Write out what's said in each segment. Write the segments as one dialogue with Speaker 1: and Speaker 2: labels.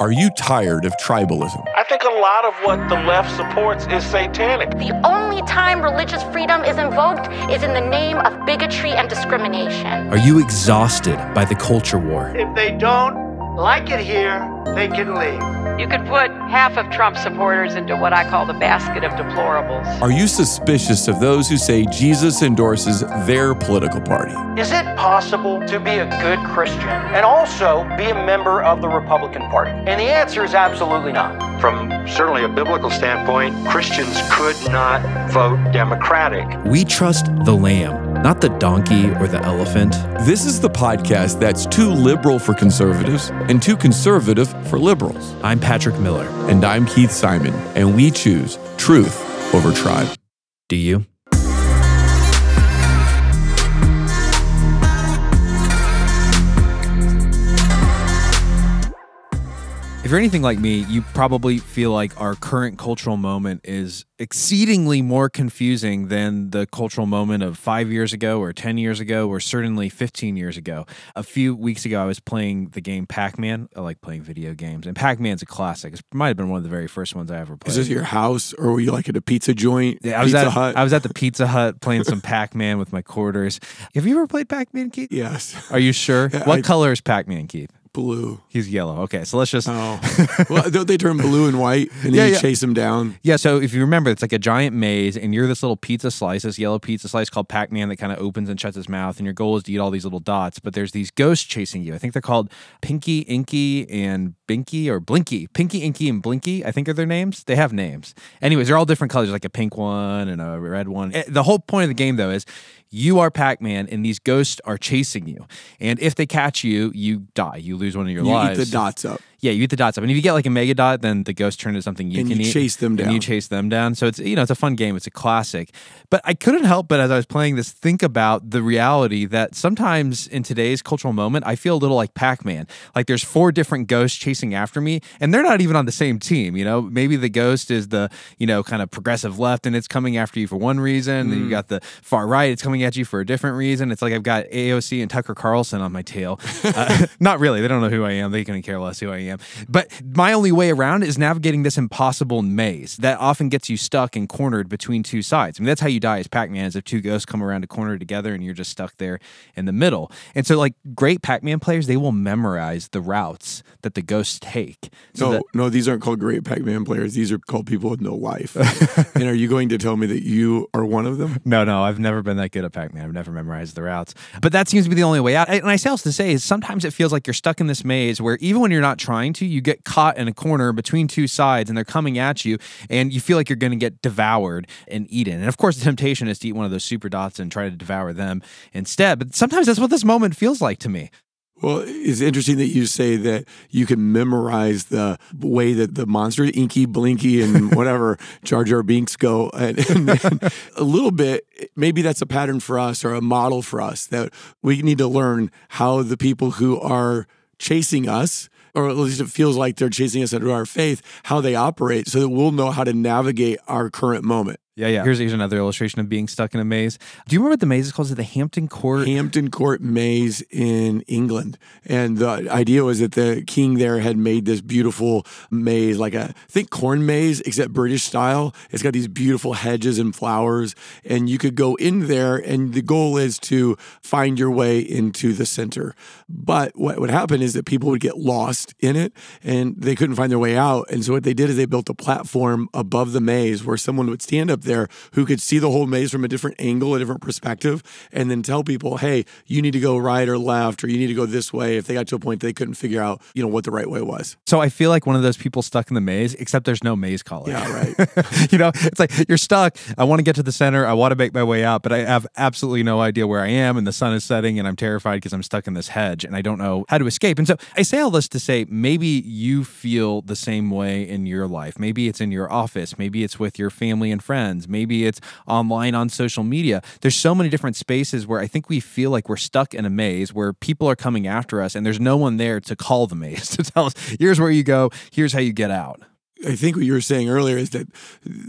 Speaker 1: Are you tired of tribalism?
Speaker 2: I think a lot of what the left supports is satanic.
Speaker 3: The only time religious freedom is invoked is in the name of bigotry and discrimination.
Speaker 4: Are you exhausted by the culture war?
Speaker 5: If they don't like it here, they can leave.
Speaker 6: You could put half of Trump supporters into what I call the basket of deplorables.
Speaker 1: Are you suspicious of those who say Jesus endorses their political party?
Speaker 5: Is it possible to be a good Christian and also be a member of the Republican Party? And the answer is absolutely not.
Speaker 7: From certainly a biblical standpoint, Christians could not vote Democratic.
Speaker 4: We trust the lamb, not the donkey or the elephant.
Speaker 1: This is the podcast that's too liberal for conservatives and too conservative for liberals.
Speaker 4: I'm Patrick Miller.
Speaker 1: And I'm Keith Simon, and we choose truth over tribe.
Speaker 4: Do you? If you're anything like me, you probably feel like our current cultural moment is exceedingly more confusing than the cultural moment of five years ago, or 10 years ago, or certainly 15 years ago. A few weeks ago, I was playing the game Pac Man. I like playing video games, and Pac Man's a classic. It might have been one of the very first ones I ever played.
Speaker 1: Is this your house, or were you like at a pizza joint?
Speaker 4: Yeah, I was
Speaker 1: pizza
Speaker 4: at
Speaker 1: Hut?
Speaker 4: I was at the Pizza Hut playing some Pac Man with my quarters. Have you ever played Pac Man, Keith?
Speaker 1: yes,
Speaker 4: Are you sure?
Speaker 1: Yeah,
Speaker 4: what
Speaker 1: I-
Speaker 4: color is Pac Man, Keith?
Speaker 1: Blue.
Speaker 4: He's yellow. Okay, so let's just.
Speaker 1: Oh, well, don't they turn blue and white, and then
Speaker 4: Yeah,
Speaker 1: you
Speaker 4: yeah.
Speaker 1: chase them down?
Speaker 4: Yeah, so if you remember, it's like a giant maze, and you're this little pizza slice, this yellow pizza slice called Pac Man that kind of opens and shuts his mouth, and your goal is to eat all these little dots. But there's these ghosts chasing you. I think they're called Pinky, Inky, and Binky, or Blinky. Pinky, Inky, and Blinky, I think are their names. They have names. Anyways, they're all different colors, like a pink one and a red one. Eh, The whole point of the game, though, is you are Pac Man, and these ghosts are chasing you. And if they catch you, you die. You lose one of your lives.
Speaker 1: You
Speaker 4: lives.
Speaker 1: eat the dots up.
Speaker 4: Yeah, you eat the dots up, and if you get like a mega dot, then the ghost turn into something you
Speaker 1: And
Speaker 4: can
Speaker 1: you
Speaker 4: eat.
Speaker 1: chase them down.
Speaker 4: And you chase them down. So it's you know it's a fun game. It's a classic. But I couldn't help but as I was playing this think about the reality that sometimes in today's cultural moment, I feel a little like Pac Man. Like there's four different ghosts chasing after me, and they're not even on the same team. You know, maybe the ghost is the you know kind of progressive left, and it's coming after you for one reason. And then you
Speaker 1: Mm.
Speaker 4: got the far right, it's coming at you for a different reason. It's like I've got AOC and Tucker Carlson on my tail. Uh, not really. They don't know who I am. They couldn't care less who I am. But my only way around is navigating this impossible maze that often gets you stuck and cornered between two sides. I mean, that's how you die as Pac-Man, is if two ghosts come around a corner together and you're just stuck there in the middle. And so, like great Pac-Man players, they will memorize the routes that the ghosts take. So
Speaker 1: no,
Speaker 4: that-
Speaker 1: no, these aren't called great Pac-Man players. These are called people with no life. and are you going to tell me that you are one of them?
Speaker 4: No, no, I've never been that good at Pac Man. I've never memorized the routes. But that seems to be the only way out. And I say also to say is sometimes it feels like you're stuck in this maze where even when you're not trying to, you get caught in a corner between two sides and they're coming at you and you feel like you're going to get devoured and eaten. And of course, the temptation is to eat one of those super dots and try to devour them instead. But sometimes that's what this moment feels like to me.
Speaker 1: Well, it's interesting that you say that you can memorize the way that the monsters, Inky, Blinky, and whatever Jar Jar Binks go. And, and- and a little bit, maybe that's a pattern for us or a model for us that we need to learn how the people who are chasing us, or at least it feels like they're chasing us under our faith, how they operate so that we'll know how to navigate our current moment.
Speaker 4: Yeah, yeah. Here's, here's another illustration of being stuck in a maze. Do you remember what the maze is called? Is it the Hampton Court?
Speaker 1: Hampton Court Maze in England. And the idea was that the king there had made this beautiful maze, like a, I think corn maze, except British style. It's got these beautiful hedges and flowers. And you could go in there, and the goal is to find your way into the center. But what would happen is that people would get lost in it and they couldn't find their way out. And so what they did is they built a platform above the maze where someone would stand up there who could see the whole maze from a different angle, a different perspective, and then tell people, hey, you need to go right or left, or you need to go this way if they got to a point they couldn't figure out, you know, what the right way was.
Speaker 4: So I feel like one of those people stuck in the maze, except there's no maze collar.
Speaker 1: Yeah, right.
Speaker 4: you know, it's like you're stuck. I want to get to the center. I want to make my way out, but I have absolutely no idea where I am, and the sun is setting, and I'm terrified because I'm stuck in this hedge, and I don't know how to escape. And so I say all this to say maybe you feel the same way in your life. Maybe it's in your office. Maybe it's with your family and friends. Maybe it's online on social media. There's so many different spaces where I think we feel like we're stuck in a maze where people are coming after us, and there's no one there to call the maze to tell us, here's where you go, here's how you get out.
Speaker 1: I think what you were saying earlier is that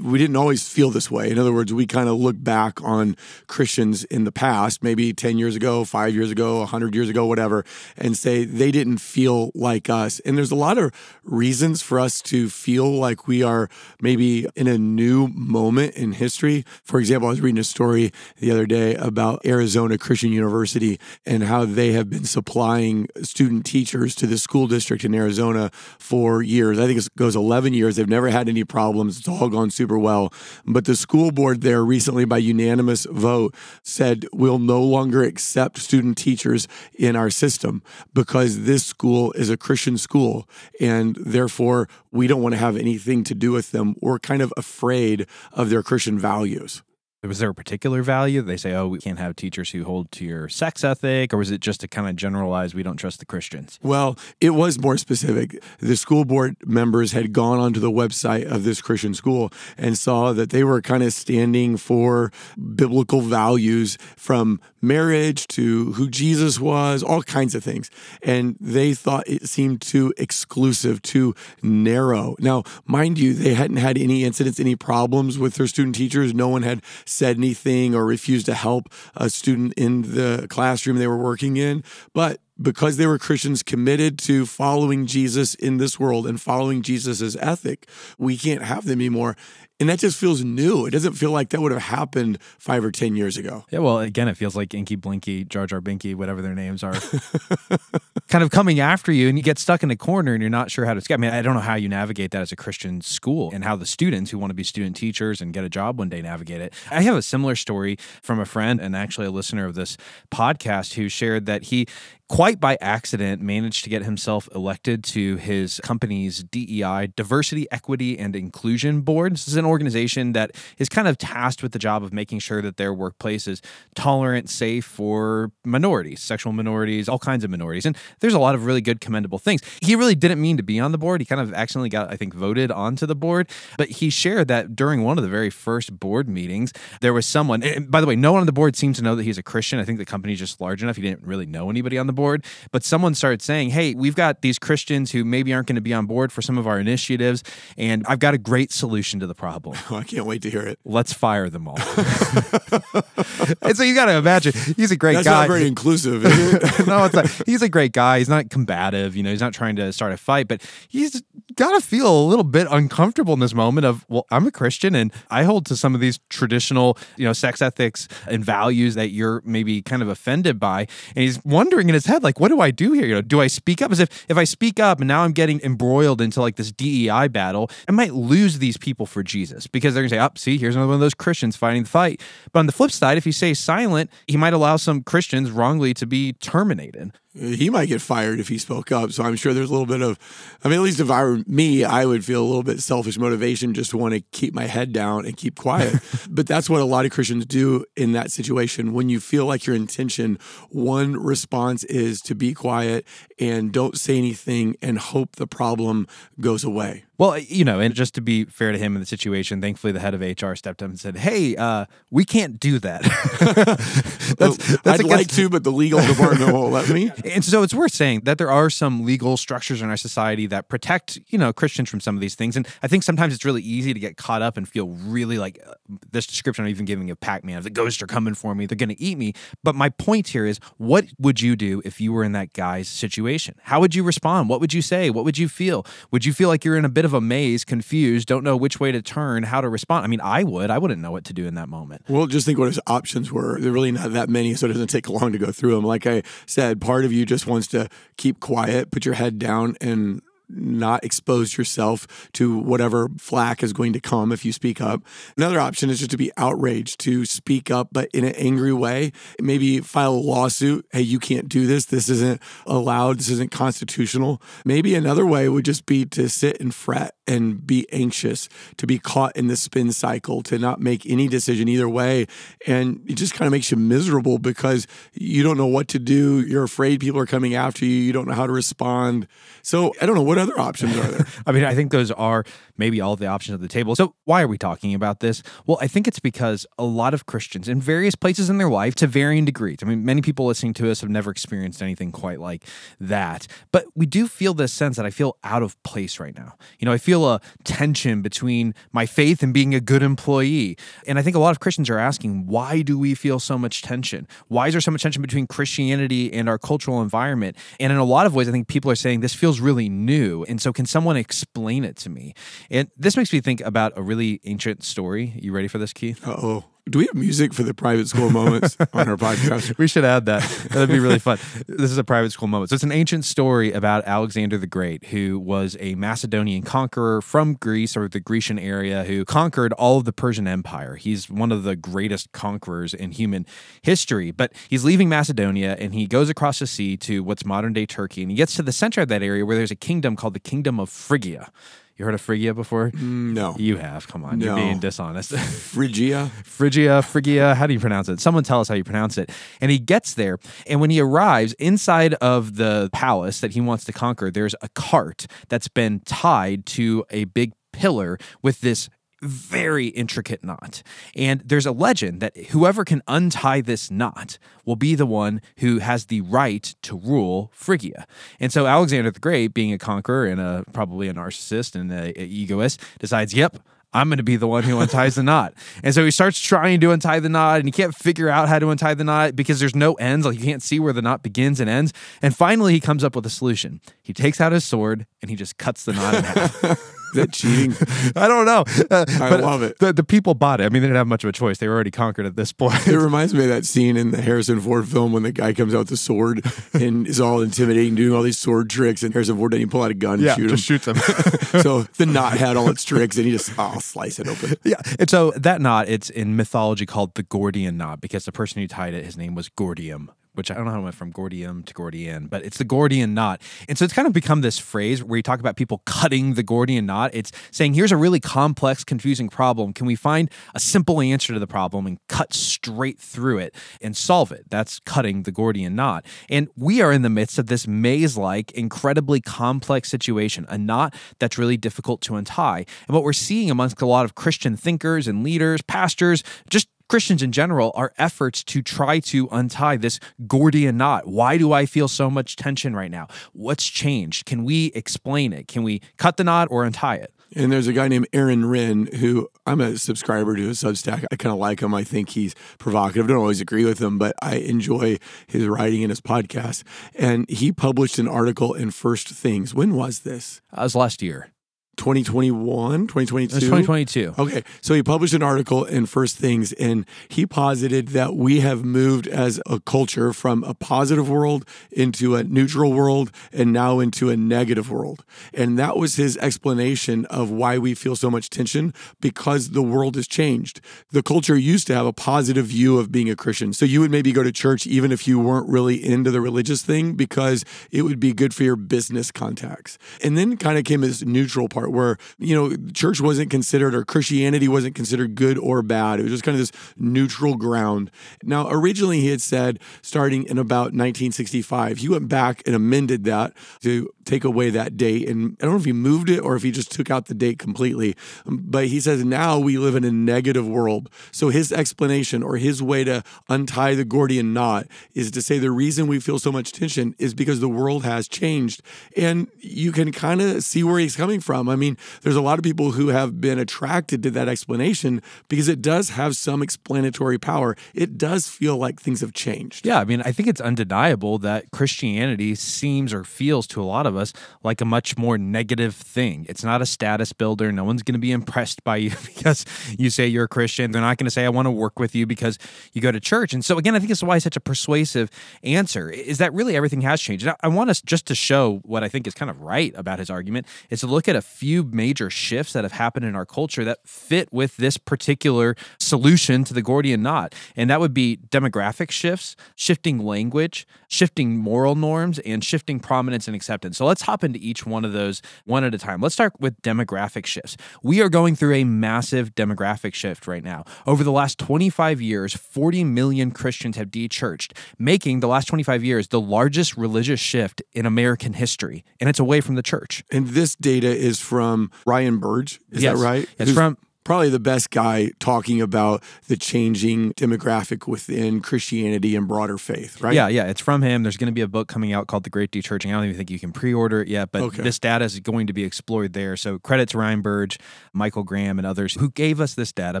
Speaker 1: we didn't always feel this way. In other words, we kind of look back on Christians in the past, maybe 10 years ago, five years ago, 100 years ago, whatever, and say they didn't feel like us. And there's a lot of reasons for us to feel like we are maybe in a new moment in history. For example, I was reading a story the other day about Arizona Christian University and how they have been supplying student teachers to the school district in Arizona for years. I think it goes 11 years. They've never had any problems. It's all gone super well. But the school board there recently, by unanimous vote, said we'll no longer accept student teachers in our system because this school is a Christian school. And therefore, we don't want to have anything to do with them. We're kind of afraid of their Christian values.
Speaker 4: Was there a particular value? They say, oh, we can't have teachers who hold to your sex ethic, or was it just to kind of generalize, we don't trust the Christians?
Speaker 1: Well, it was more specific. The school board members had gone onto the website of this Christian school and saw that they were kind of standing for biblical values from marriage to who Jesus was, all kinds of things. And they thought it seemed too exclusive, too narrow. Now, mind you, they hadn't had any incidents, any problems with their student teachers. No one had said anything or refused to help a student in the classroom they were working in. But because they were Christians committed to following Jesus in this world and following Jesus' ethic, we can't have them anymore. And that just feels new. It doesn't feel like that would have happened five or 10 years ago.
Speaker 4: Yeah, well, again, it feels like Inky Blinky, Jar Jar Binky, whatever their names are, kind of coming after you, and you get stuck in a corner and you're not sure how to escape. I mean, I don't know how you navigate that as a Christian school and how the students who want to be student teachers and get a job one day navigate it. I have a similar story from a friend and actually a listener of this podcast who shared that he quite by accident, managed to get himself elected to his company's DEI, Diversity, Equity, and Inclusion Board. This is an organization that is kind of tasked with the job of making sure that their workplace is tolerant, safe for minorities, sexual minorities, all kinds of minorities. And there's a lot of really good, commendable things. He really didn't mean to be on the board. He kind of accidentally got, I think, voted onto the board. But he shared that during one of the very first board meetings, there was someone, and by the way, no one on the board seems to know that he's a Christian. I think the company's just large enough. He didn't really know anybody on the board, but someone started saying, Hey, we've got these Christians who maybe aren't going to be on board for some of our initiatives, and I've got a great solution to the problem.
Speaker 1: Oh, I can't wait to hear it.
Speaker 4: Let's fire them all. and so you got to imagine, he's a great
Speaker 1: That's
Speaker 4: guy.
Speaker 1: not very inclusive, is it?
Speaker 4: no, it's not. He's a great guy. He's not combative. You know, he's not trying to start a fight, but he's got to feel a little bit uncomfortable in this moment of, well, I'm a Christian and I hold to some of these traditional, you know, sex ethics and values that you're maybe kind of offended by. And he's wondering in his head, like, what do I do here? You know, do I speak up? As if if I speak up and now I'm getting embroiled into like this DEI battle, I might lose these people for Jesus because they're gonna say, "Up, oh, see, here's another one of those Christians fighting the fight." But on the flip side, if you stay silent, he might allow some Christians wrongly to be terminated
Speaker 1: he might get fired if he spoke up. So I'm sure there's a little bit of, I mean, at least if I were me, I would feel a little bit selfish motivation just to want to keep my head down and keep quiet. but that's what a lot of Christians do in that situation. When you feel like your intention, one response is to be quiet and don't say anything and hope the problem goes away.
Speaker 4: Well, you know, and just to be fair to him in the situation, thankfully the head of HR stepped up and said, "Hey, uh, we can't do that."
Speaker 1: that's, that's I'd against- like to, but the legal department won't let me.
Speaker 4: And so it's worth saying that there are some legal structures in our society that protect, you know, Christians from some of these things. And I think sometimes it's really easy to get caught up and feel really like uh, this description I'm even giving of Pac-Man, the ghosts are coming for me, they're going to eat me. But my point here is, what would you do if you were in that guy's situation? How would you respond? What would you say? What would you feel? Would you feel like you're in a bit of a maze, confused, don't know which way to turn, how to respond? I mean, I would. I wouldn't know what to do in that moment.
Speaker 1: Well, just think what his options were. They're really not that many, so it doesn't take long to go through them. Like I said, part of you just wants to keep quiet, put your head down, and not expose yourself to whatever flack is going to come if you speak up. Another option is just to be outraged, to speak up, but in an angry way. Maybe file a lawsuit. Hey, you can't do this. This isn't allowed. This isn't constitutional. Maybe another way would just be to sit and fret and be anxious, to be caught in the spin cycle, to not make any decision either way. And it just kind of makes you miserable because you don't know what to do. You're afraid people are coming after you. You don't know how to respond. So I don't know. What other options are there?
Speaker 4: I mean, I think those are maybe all the options at the table. So why are we talking about this? Well, I think it's because a lot of Christians in various places in their life to varying degrees. I mean, many people listening to us have never experienced anything quite like that. But we do feel this sense that I feel out of place right now. You know, I feel feel a tension between my faith and being a good employee. And I think a lot of Christians are asking, why do we feel so much tension? Why is there so much tension between Christianity and our cultural environment? And in a lot of ways, I think people are saying this feels really new. And so, can someone explain it to me? And this makes me think about a really ancient story. You ready for this, Keith?
Speaker 1: Oh. Do we have music for the private school moments on our podcast?
Speaker 4: We should add that. That'd be really fun. This is a private school moment. So it's an ancient story about Alexander the Great, who was a Macedonian conqueror from Greece or the Grecian area who conquered all of the Persian Empire. He's one of the greatest conquerors in human history. But he's leaving Macedonia and he goes across the sea to what's modern day Turkey. And he gets to the center of that area where there's a kingdom called the Kingdom of Phrygia. You heard of Phrygia before?
Speaker 1: Mm, no.
Speaker 4: You have. Come on. You're being dishonest.
Speaker 1: Phrygia.
Speaker 4: Phrygia, Phrygia, how do you pronounce it? Someone tell us how you pronounce it. And he gets there, and when he arrives inside of the palace that he wants to conquer, there's a cart that's been tied to a big pillar with this very intricate knot. And there's a legend that whoever can untie this knot will be the one who has the right to rule Phrygia. And so Alexander the Great, being a conqueror and a probably a narcissist and a, a egoist, decides, "Yep, I'm going to be the one who unties the knot. And so he starts trying to untie the knot and he can't figure out how to untie the knot because there's no ends. Like you can't see where the knot begins and ends. And finally, he comes up with a solution. He takes out his sword and he just cuts the knot in half.
Speaker 1: Is that cheating?
Speaker 4: I don't know. Uh,
Speaker 1: I
Speaker 4: but
Speaker 1: love it.
Speaker 4: The, the people bought it. I mean, they didn't have much of a choice. They were already conquered at this point.
Speaker 1: It reminds me of that scene in the Harrison Ford film when the guy comes out with the sword and is all intimidating, doing all these sword tricks, and Harrison Ford doesn't pull out a gun
Speaker 4: yeah,
Speaker 1: and shoot him.
Speaker 4: shoots them.
Speaker 1: so the knot had all its tricks, and he just oh, slice it open.
Speaker 4: Yeah. And so that knot, it's in mythology called the Gordian knot because the person who tied it, his name was Gordium. Which I don't know how it went from Gordium to Gordian, but it's the Gordian knot. And so it's kind of become this phrase where you talk about people cutting the Gordian knot. It's saying, here's a really complex, confusing problem. Can we find a simple answer to the problem and cut straight through it and solve it? That's cutting the Gordian knot. And we are in the midst of this maze like, incredibly complex situation, a knot that's really difficult to untie. And what we're seeing amongst a lot of Christian thinkers and leaders, pastors, just Christians in general are efforts to try to untie this Gordian knot. Why do I feel so much tension right now? What's changed? Can we explain it? Can we cut the knot or untie it?
Speaker 1: And there's a guy named Aaron Renn who I'm a subscriber to his Substack. I kind of like him. I think he's provocative. Don't always agree with him, but I enjoy his writing and his podcast. And he published an article in First Things. When was this?
Speaker 4: Uh, that was last year.
Speaker 1: 2021, 2022?
Speaker 4: It was 2022.
Speaker 1: Okay, so he published an article in First Things, and he posited that we have moved as a culture from a positive world into a neutral world and now into a negative world. And that was his explanation of why we feel so much tension because the world has changed. The culture used to have a positive view of being a Christian. So you would maybe go to church even if you weren't really into the religious thing because it would be good for your business contacts. And then kind of came this neutral part where, you know, church wasn't considered or Christianity wasn't considered good or bad. It was just kind of this neutral ground. Now, originally he had said starting in about 1965, he went back and amended that to take away that date. And I don't know if he moved it or if he just took out the date completely. But he says now we live in a negative world. So his explanation or his way to untie the Gordian knot is to say the reason we feel so much tension is because the world has changed. And you can kind of see where he's coming from. I mean, there's a lot of people who have been attracted to that explanation because it does have some explanatory power. It does feel like things have changed.
Speaker 4: Yeah, I mean, I think it's undeniable that Christianity seems or feels to a lot of us like a much more negative thing. It's not a status builder. No one's going to be impressed by you because you say you're a Christian. They're not going to say, I want to work with you because you go to church. And so, again, I think it's why it's such a persuasive answer is that really everything has changed. I- I want us just to show what I think is kind of right about his argument is to look at a few major shifts that have happened in our culture that fit with this particular solution to the Gordian knot. And that would be demographic shifts, shifting language, shifting moral norms, and shifting prominence and acceptance. So let's hop into each one of those one at a time. Let's start with demographic shifts. We are going through a massive demographic shift right now. Over the last 25 years, 40 million Christians have de churched, making the last 25 years the largest religious shift in American history. And it's away from the church.
Speaker 1: And this data is from Ryan Burge. Is
Speaker 4: Yes.
Speaker 1: that right?
Speaker 4: It's
Speaker 1: Who's
Speaker 4: from-
Speaker 1: probably the best guy talking about the changing demographic within Christianity and broader faith, right?
Speaker 4: Yeah, yeah, it's from him. There's going to be a book coming out called The Great Dechurching. I don't even think you can pre-order it yet, but
Speaker 1: Okay.
Speaker 4: this data is going to be explored there. So credit to Ryan Burge, Michael Graham, and others who gave us this data.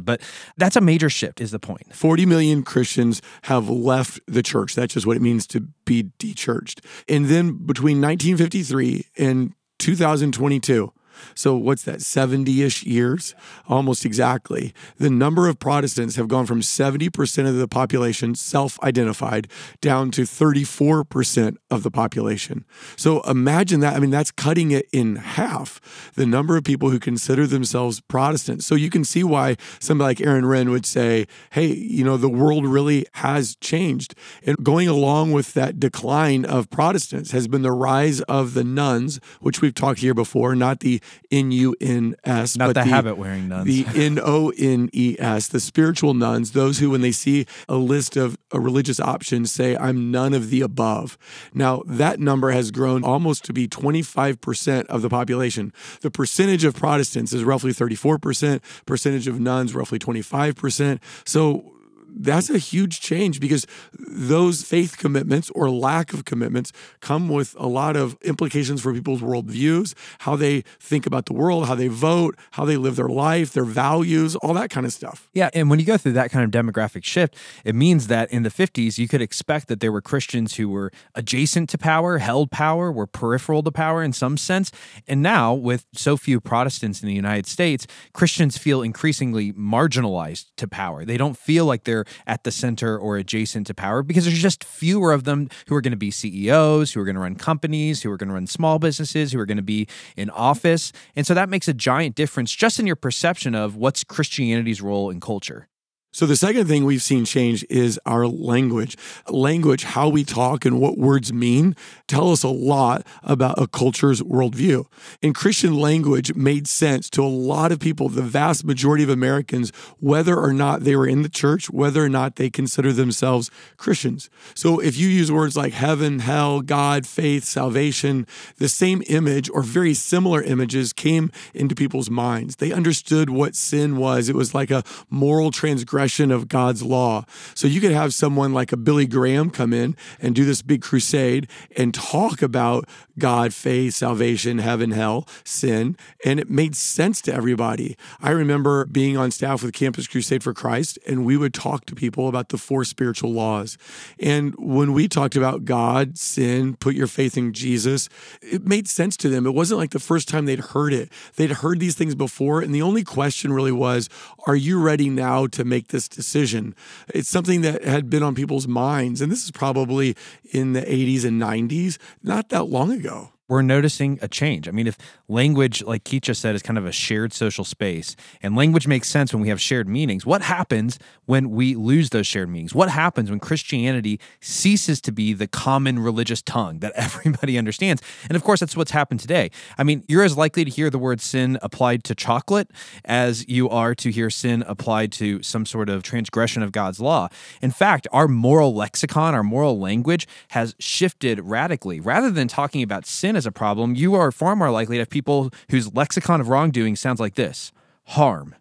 Speaker 4: But that's a major shift, is the point.
Speaker 1: 40 million Christians have left the church. That's just what it means to be dechurched. And then between 1953 and 2022, so what's that, 70 ish years? Almost exactly. The number of Protestants have gone from 70% of the population self identified down to 34% of the population. So imagine that. I mean, that's cutting it in half the number of people who consider themselves Protestants. So you can see why somebody like Aaron Renn would say, hey, you know, the world really has changed. And going along with that decline of Protestants has been the rise of the nuns, which we've talked here before, not the N U N S,
Speaker 4: Not
Speaker 1: but
Speaker 4: the habit-wearing nuns.
Speaker 1: The N O N E S, the spiritual nuns, those who, when they see a list of a religious options, say, I'm none of the above. Now, that number has grown almost to be 25% of the population. The percentage of Protestants is roughly 34%, percentage of nuns, roughly 25%. So, that's a huge change because those faith commitments or lack of commitments come with a lot of implications for people's worldviews, how they think about the world, how they vote, how they live their life, their values, all that kind of stuff.
Speaker 4: Yeah, and when you go through that kind of demographic shift, it means that in the 50s, you could expect that there were Christians who were adjacent to power, held power, were peripheral to power in some sense. And now, with so few Protestants in the United States, Christians feel increasingly marginalized to power. They don't feel like they're at the center or adjacent to power because there's just fewer of them who are going to be CEOs, who are going to run companies, who are going to run small businesses, who are going to be in office. And so that makes a giant difference just in your perception of what's Christianity's role in culture.
Speaker 1: So, the second thing we've seen change is our language. Language, how we talk and what words mean, tell us a lot about a culture's worldview. And Christian language made sense to a lot of people, the vast majority of Americans, whether or not they were in the church, whether or not they consider themselves Christians. So, if you use words like heaven, hell, God, faith, salvation, the same image or very similar images came into people's minds. They understood what sin was, it was like a moral transgression of God's law. So you could have someone like a Billy Graham come in and do this big crusade and talk about God, faith, salvation, heaven, hell, sin, and it made sense to everybody. I remember being on staff with Campus Crusade for Christ, and we would talk to people about the four spiritual laws. And when we talked about God, sin, put your faith in Jesus, it made sense to them. It wasn't like the first time they'd heard it. They'd heard these things before, and the only question really was, are you ready now to make this decision? It's something that had been on people's minds, and this is probably in the 80s and 90s, not that long ago.
Speaker 4: We're noticing a change. I mean, if language, like Keisha said, is kind of a shared social space, and language makes sense when we have shared meanings, what happens when we lose those shared meanings? What happens when Christianity ceases to be the common religious tongue that everybody understands? And of course, that's what's happened today. I mean, you're as likely to hear the word sin applied to chocolate as you are to hear sin applied to some sort of transgression of God's law. In fact, our moral lexicon, our moral language has shifted radically. Rather than talking about sin as a problem, you are far more likely to have people whose lexicon of wrongdoing sounds like this harm,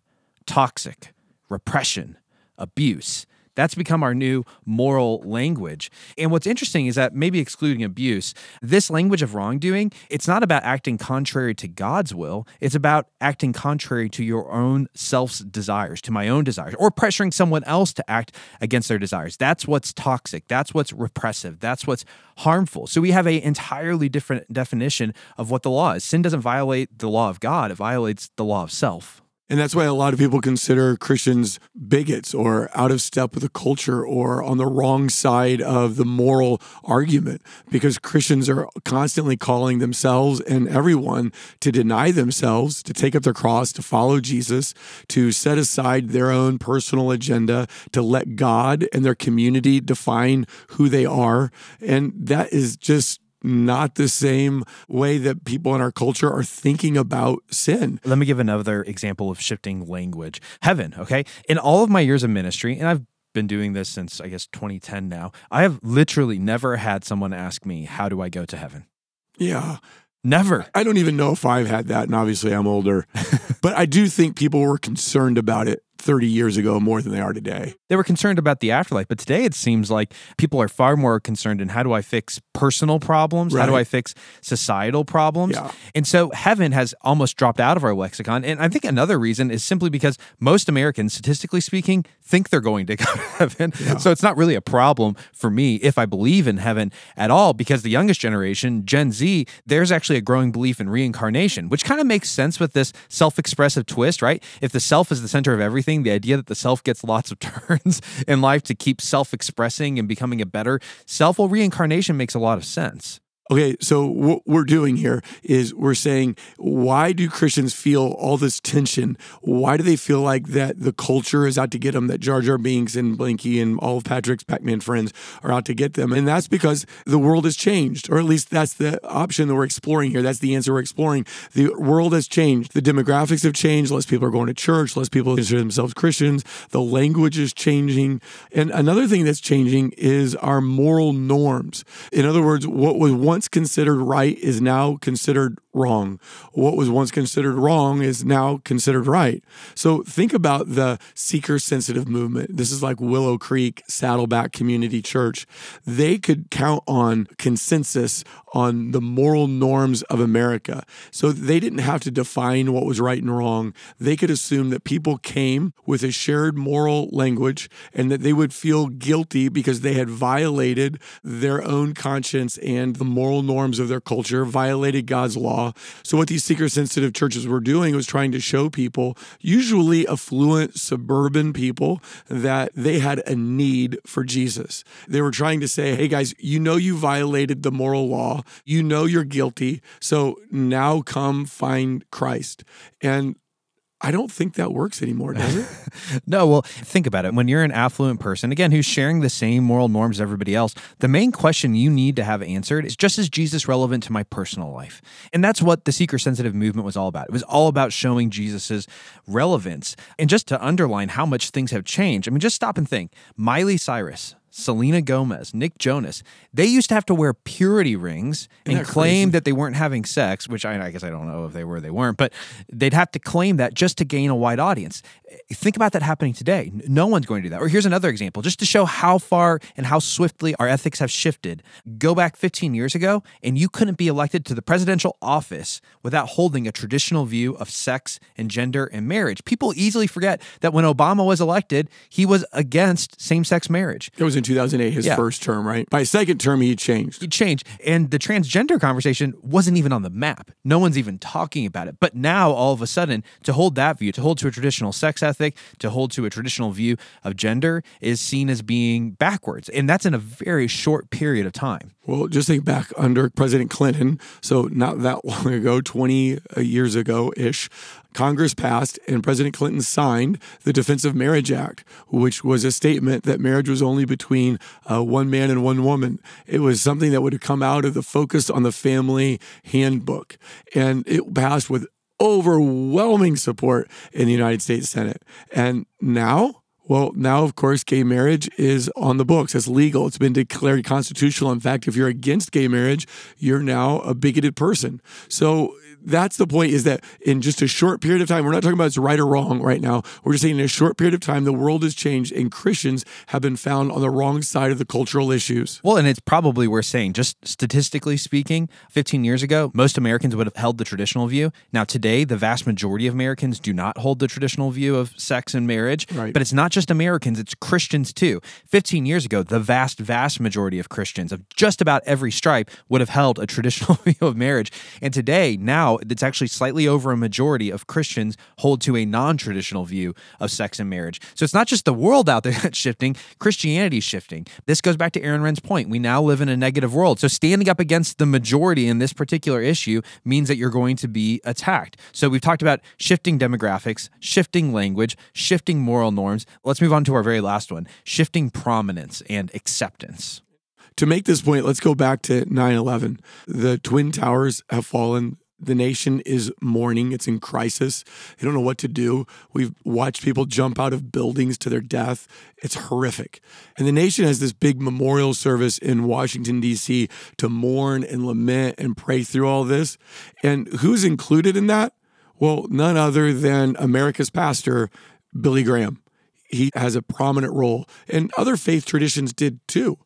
Speaker 4: toxic, repression, abuse. That's become our new moral language. And what's interesting is that maybe excluding abuse, this language of wrongdoing, it's not about acting contrary to God's will. It's about acting contrary to your own self's desires, to my own desires, or pressuring someone else to act against their desires. That's what's toxic. That's what's repressive. That's what's harmful. So we have a entirely different definition of what the law is. Sin doesn't violate the law of God, it violates the law of self.
Speaker 1: And that's why a lot of people consider Christians bigots or out of step with the culture or on the wrong side of the moral argument because Christians are constantly calling themselves and everyone to deny themselves, to take up their cross, to follow Jesus, to set aside their own personal agenda, to let God and their community define who they are. And that is just not the same way that people in our culture are thinking about sin.
Speaker 4: Let me give another example of shifting language. Heaven, okay? In all of my years of ministry, and I've been doing this since I guess 2010 now, I have literally never had someone ask me, How do I go to heaven?
Speaker 1: Yeah.
Speaker 4: Never.
Speaker 1: I don't even know if I've had that, and obviously I'm older. but I do think people were concerned about it 30 years ago more than they are today.
Speaker 4: They were concerned about the afterlife, but today it seems like people are far more concerned in how do I fix personal problems? How do I fix societal problems?
Speaker 1: Yeah.
Speaker 4: And so heaven has almost dropped out of our lexicon. And I think another reason is simply because most Americans, statistically speaking, think they're going to go to heaven. So it's not really a problem for me if I believe in heaven at all, because the youngest generation, Gen Z, there's actually a growing belief in reincarnation, which kind of makes sense with this self expressive twist, right? If the self is the center of everything, the idea that the self gets lots of turns in life to keep self expressing and becoming a better self, well, reincarnation makes a lot of sense.
Speaker 1: Okay, so what we're doing here is we're saying, why do Christians feel all this tension? Why do they feel like that the culture is out to get them, that Jar Jar Binks and Blinky and all of Patrick's Pac Man friends are out to get them? And that's because the world has changed, or at least that's the option that we're exploring here. That's the answer we're exploring. The world has changed. The demographics have changed. Less people are going to church. Less people consider themselves Christians. The language is changing. And another thing that's changing is our moral norms. In other words, what was once considered right is now considered wrong. What was once considered wrong is now considered right. So think about the seeker sensitive movement. This is like Willow Creek, Saddleback Community Church. They could count on consensus on the moral norms of America. So they didn't have to define what was right and wrong. They could assume that people came with a shared moral language and that they would feel guilty because they had violated their own conscience and the moral norms of their culture, violated God's law. So what these seeker sensitive churches were doing was trying to show people, usually affluent suburban people, that they had a need for Jesus. They were trying to say, hey guys, you know you violated the moral law. You know you're guilty. So now come find Christ. And I don't think that works anymore, does it?
Speaker 4: No, well, think about it. When you're an affluent person, again, who's sharing the same moral norms as everybody else, the main question you need to have answered is just is Jesus relevant to my personal life? And that's what the seeker sensitive movement was all about. It was all about showing Jesus's relevance. And just to underline how much things have changed, I mean, just stop and think. Miley Cyrus, Selena Gomez, Nick Jonas, they used to have to wear purity rings and
Speaker 1: that
Speaker 4: claim
Speaker 1: crazy?
Speaker 4: that they weren't having sex, which I, I guess I don't know if they were or they weren't, but they'd have to claim that just to gain a wide audience. Think about that happening today. No one's going to do that. Or here's another example, just to show how far and how swiftly our ethics have shifted. Go back 15 years ago, and you couldn't be elected to the presidential office without holding a traditional view of sex and gender and marriage. People easily forget that when Obama was elected, he was against same sex marriage.
Speaker 1: It was in 2008, his
Speaker 4: Yeah.
Speaker 1: first term, right? By his second term, he changed.
Speaker 4: It changed. And the transgender conversation wasn't even on the map. No one's even talking about it. But now, all of a sudden, to hold that view, to hold to a traditional sex ethic, to hold to a traditional view of gender is seen as being backwards. And that's in a very short period of time.
Speaker 1: Well, just think back under President Clinton. So, not that long ago, 20 years ago ish, Congress passed and President Clinton signed the Defense of Marriage Act, which was a statement that marriage was only between uh, one man and one woman. It was something that would have come out of the focus on the family handbook. And it passed with overwhelming support in the United States Senate. And now, well, now, of course, gay marriage is on the books. It's legal. It's been declared constitutional. In fact, if you're against gay marriage, you're now a bigoted person. So that's the point is that in just a short period of time, we're not talking about it's right or wrong right now. We're just saying in a short period of time, the world has changed and Christians have been found on the wrong side of the cultural issues.
Speaker 4: Well, and it's probably worth saying, just statistically speaking, 15 years ago, most Americans would have held the traditional view. Now, today, the vast majority of Americans do not hold the traditional view of sex and marriage.
Speaker 1: Right.
Speaker 4: But it's not just Americans, it's Christians too. 15 years ago, the vast, vast majority of Christians of just about every stripe would have held a traditional view of marriage. And today, now, it's actually slightly over a majority of Christians hold to a non traditional view of sex and marriage. So it's not just the world out there that's shifting, Christianity's shifting. This goes back to Aaron Renn's point. We now live in a negative world. So standing up against the majority in this particular issue means that you're going to be attacked. So we've talked about shifting demographics, shifting language, shifting moral norms. Let's move on to our very last one shifting prominence and acceptance.
Speaker 1: To make this point, let's go back to 9 11. The Twin Towers have fallen. The nation is mourning. It's in crisis. They don't know what to do. We've watched people jump out of buildings to their death. It's horrific. And the nation has this big memorial service in Washington, D.C. to mourn and lament and pray through all this. And who's included in that? Well, none other than America's pastor, Billy Graham. He has a prominent role, and other faith traditions did too.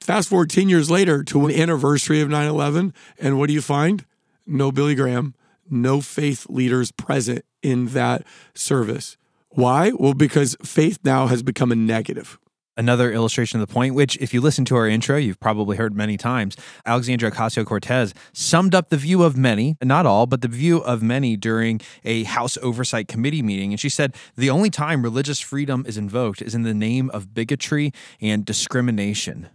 Speaker 1: Fast forward 10 years later to an anniversary of 9 11, and what do you find? No Billy Graham, no faith leaders present in that service. Why? Well, because faith now has become a negative.
Speaker 4: Another illustration of the point, which, if you listen to our intro, you've probably heard many times. Alexandria Ocasio Cortez summed up the view of many, not all, but the view of many during a House Oversight Committee meeting. And she said the only time religious freedom is invoked is in the name of bigotry and discrimination.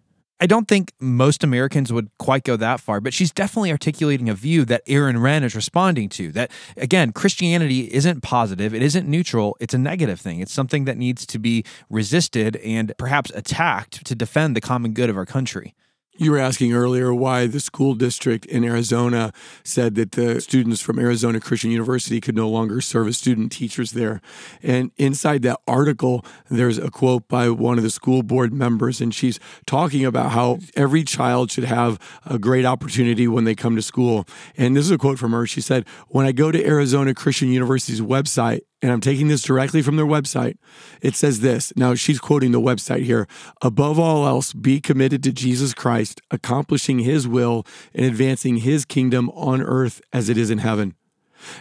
Speaker 4: I don't think most Americans would quite go that far, but she's definitely articulating a view that Aaron Renn is responding to. That, again, Christianity isn't positive, it isn't neutral, it's a negative thing. It's something that needs to be resisted and perhaps attacked to defend the common good of our country.
Speaker 1: You were asking earlier why the school district in Arizona said that the students from Arizona Christian University could no longer serve as student teachers there. And inside that article, there's a quote by one of the school board members, and she's talking about how every child should have a great opportunity when they come to school. And this is a quote from her. She said, When I go to Arizona Christian University's website, and I'm taking this directly from their website. It says this. Now, she's quoting the website here. Above all else, be committed to Jesus Christ, accomplishing his will and advancing his kingdom on earth as it is in heaven.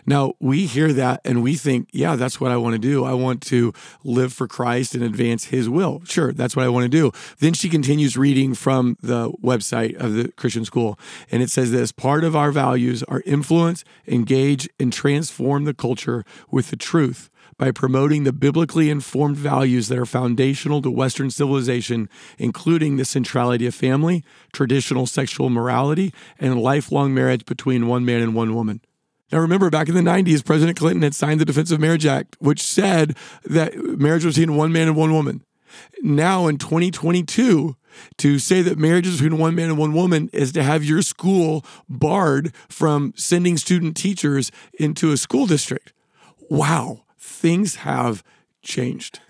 Speaker 1: Now, we hear that and we think, yeah, that's what I want to do. I want to live for Christ and advance his will. Sure, that's what I want to do. Then she continues reading from the website of the Christian school. And it says this part of our values are influence, engage, and transform the culture with the truth by promoting the biblically informed values that are foundational to Western civilization, including the centrality of family, traditional sexual morality, and lifelong marriage between one man and one woman. Now, remember, back in the 90s, President Clinton had signed the Defense of Marriage Act, which said that marriage was between one man and one woman. Now, in 2022, to say that marriage is between one man and one woman is to have your school barred from sending student teachers into a school district. Wow, things have changed.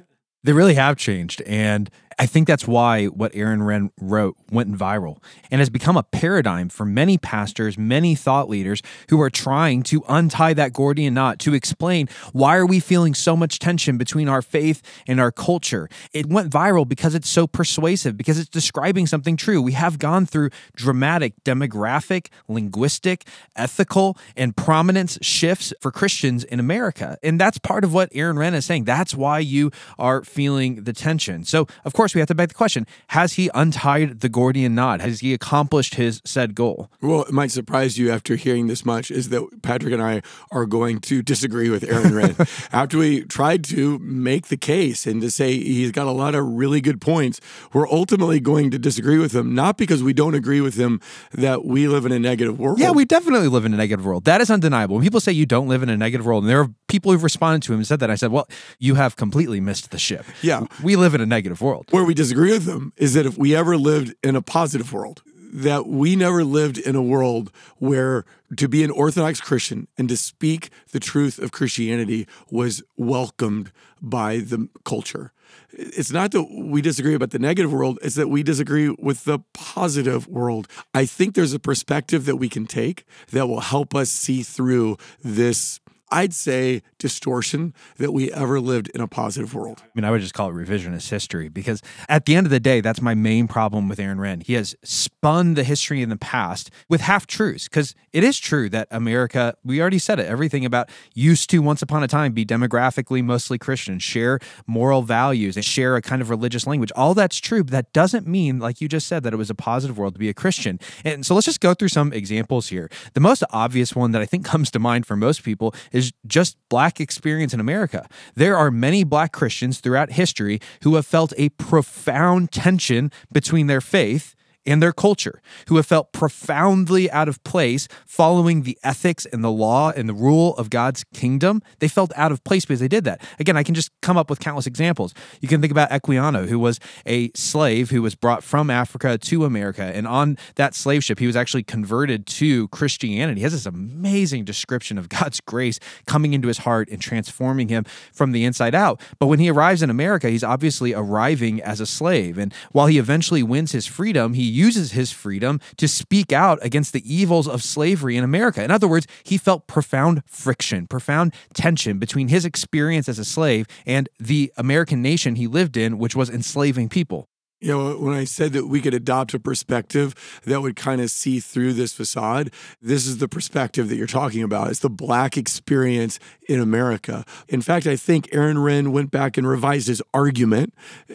Speaker 4: They really have changed. And I think that's why what Aaron Renn wrote went viral and has become a paradigm for many pastors, many thought leaders who are trying to untie that Gordian knot to explain why are we feeling so much tension between our faith and our culture. It went viral because it's so persuasive, because it's describing something true. We have gone through dramatic demographic, linguistic, ethical, and prominence shifts for Christians in America. And that's part of what Aaron Renn is saying. That's why you are feeling the tension. So, of course, we have to beg the question Has he untied the Gordian knot? Has he accomplished his said goal?
Speaker 1: Well, it might surprise you after hearing this much is that Patrick and I are going to disagree with Aaron Renn. after we tried to make the case and to say he's got a lot of really good points, we're ultimately going to disagree with him, not because we don't agree with him that we live in a negative world.
Speaker 4: Yeah, we definitely live in a negative world. That is undeniable. When people say you don't live in a negative world, and there are people who've responded to him and said that, I said, well, you have completely missed the ship.
Speaker 1: Yeah.
Speaker 4: We live in a negative world.
Speaker 1: Where we disagree with them is that if we ever lived in a positive world, that we never lived in a world where to be an Orthodox Christian and to speak the truth of Christianity was welcomed by the culture. It's not that we disagree about the negative world, it's that we disagree with the positive world. I think there's a perspective that we can take that will help us see through this I'd say distortion that we ever lived in a positive world.
Speaker 4: I mean, I would just call it revisionist history because at the end of the day, that's my main problem with Aaron Renn. He has spun the history in the past with half truths because it is true that America, we already said it, everything about used to once upon a time be demographically mostly Christian, share moral values, and share a kind of religious language. All that's true, but that doesn't mean, like you just said, that it was a positive world to be a Christian. And so let's just go through some examples here. The most obvious one that I think comes to mind for most people is is just black experience in America. There are many black Christians throughout history who have felt a profound tension between their faith and their culture, who have felt profoundly out of place following the ethics and the law and the rule of God's kingdom. They felt out of place because they did that. Again, I can just come up with countless examples. You can think about Equiano, who was a slave who was brought from Africa to America. And on that slave ship, he was actually converted to Christianity. He has this amazing description of God's grace coming into his heart and transforming him from the inside out. But when he arrives in America, he's obviously arriving as a slave. And while he eventually wins his freedom, he uses his freedom to speak out against the evils of slavery in America. In other words, he felt profound friction, profound tension between his experience as a slave and the American nation he lived in, which was enslaving people.
Speaker 1: You know, when I said that we could adopt a perspective that would kind of see through this facade, this is the perspective that you're talking about. It's the black experience in America. In fact, I think Aaron Renn went back and revised his argument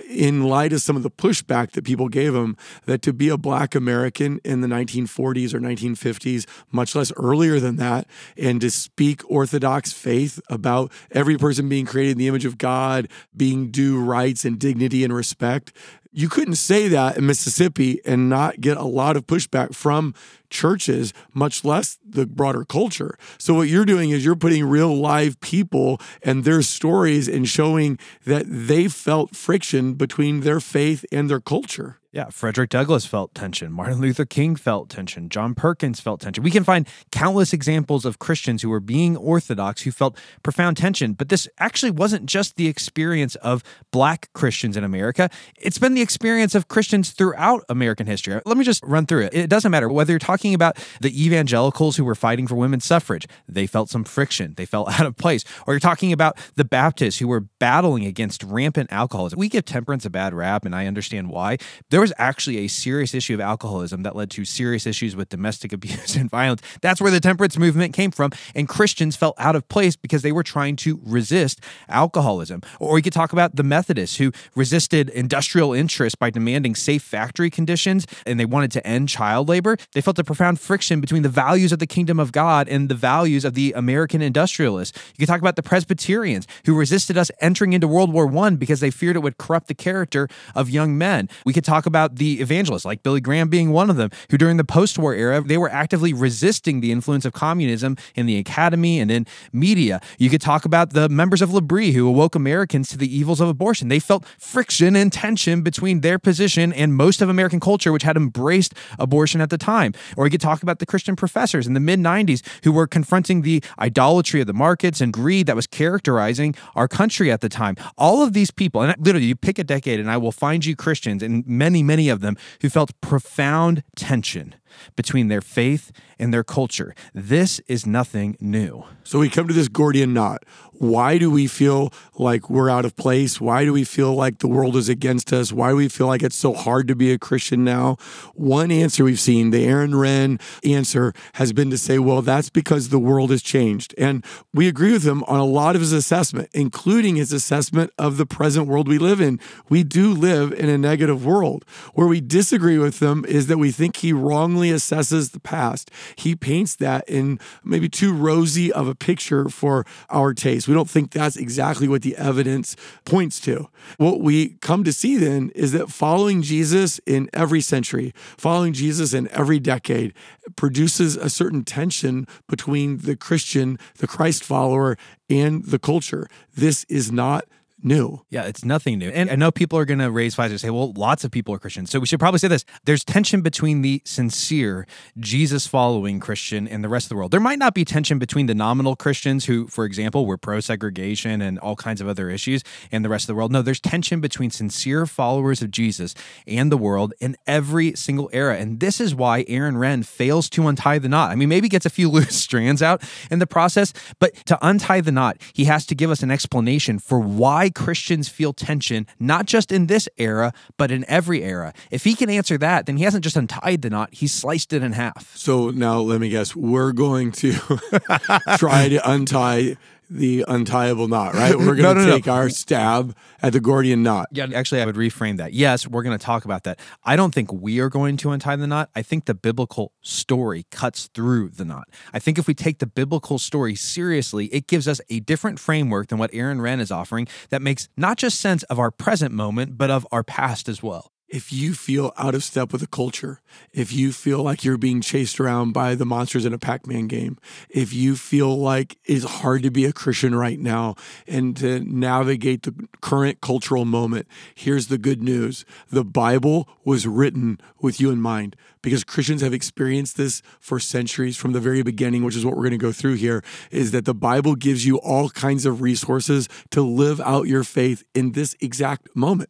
Speaker 1: in light of some of the pushback that people gave him that to be a black American in the 1940s or 1950s, much less earlier than that, and to speak Orthodox faith about every person being created in the image of God, being due rights and dignity and respect you couldn't say that in Mississippi and not get a lot of pushback from churches, much less the broader culture. So, what you're doing is you're putting real live people and their stories and showing that they felt friction between their faith and their culture.
Speaker 4: Yeah, Frederick Douglass felt tension. Martin Luther King felt tension. John Perkins felt tension. We can find countless examples of Christians who were being orthodox who felt profound tension. But this actually wasn't just the experience of black Christians in America, it's been the experience of Christians throughout American history. Let me just run through it. It doesn't matter whether you're talking about the evangelicals who were fighting for women's suffrage, they felt some friction, they felt out of place. Or you're talking about the Baptists who were battling against rampant alcoholism. We give temperance a bad rap, and I understand why. There was actually a serious issue of alcoholism that led to serious issues with domestic abuse and violence. That's where the temperance movement came from. And Christians felt out of place because they were trying to resist alcoholism. Or we could talk about the Methodists who resisted industrial interest by demanding safe factory conditions and they wanted to end child labor. They felt a profound friction between the values of the kingdom of God and the values of the American industrialists. You could talk about the Presbyterians who resisted us entering into World War I because they feared it would corrupt the character of young men. We could talk about the evangelists, like Billy Graham being one of them, who during the post war era, they were actively resisting the influence of communism in the academy and in media. You could talk about the members of L'Abri who awoke Americans to the evils of abortion. They felt friction and tension between their position and most of American culture, which had embraced abortion at the time. Or you could talk about the Christian professors in the mid 90s who were confronting the idolatry of the markets and greed that was characterizing our country at the time. All of these people, and literally, you pick a decade and I will find you Christians, and many, many of them who felt profound tension between their faith and their culture. This is nothing new.
Speaker 1: So we come to this Gordian knot. Why do we feel like we're out of place? Why do we feel like the world is against us? Why do we feel like it's so hard to be a Christian now? One answer we've seen, the Aaron Renn answer, has been to say, well, that's because the world has changed. And we agree with him on a lot of his assessment, including his assessment of the present world we live in. We do live in a negative world. Where we disagree with him is that we think he wrongly assesses the past. He paints that in maybe too rosy of a picture for our taste. We don't think that's exactly what the evidence points to. What we come to see then is that following Jesus in every century, following Jesus in every decade, produces a certain tension between the Christian, the Christ follower, and the culture. This is not new.
Speaker 4: Yeah, it's nothing new. And I know people are going to raise flags and say, well, lots of people are Christians. So we should probably say this there's tension between the sincere, Jesus following Christian and the rest of the world. There might not be tension between the nominal Christians who, for example, were pro segregation and all kinds of other issues and the rest of the world. No, there's tension between sincere followers of Jesus and the world in every single era. And this is why Aaron Renn fails to untie the knot. I mean, maybe gets a few loose strands out in the process, but to untie the knot, he has to give us an explanation for why Christians feel tension, not just in this era, but in every era. If he can answer that, then he hasn't just untied the knot, he's sliced it in half.
Speaker 1: So now let me guess, we're going to try to untie the untieable knot, right? We're going to
Speaker 4: No, no, no.
Speaker 1: take our stab at the Gordian knot.
Speaker 4: Yeah, actually, I would reframe that. Yes, we're going to talk about that. I don't think we are going to untie the knot. I think the biblical story cuts through the knot. I think if we take the biblical story seriously, it gives us a different framework than what Aaron Renn is offering that makes not just sense of our present moment, but of our past as well.
Speaker 1: If you feel out of step with the culture, if you feel like you're being chased around by the monsters in a Pac Man game, if you feel like it's hard to be a Christian right now and to navigate the current cultural moment, here's the good news the Bible was written with you in mind because Christians have experienced this for centuries from the very beginning, which is what we're going to go through here, is that the Bible gives you all kinds of resources to live out your faith in this exact moment.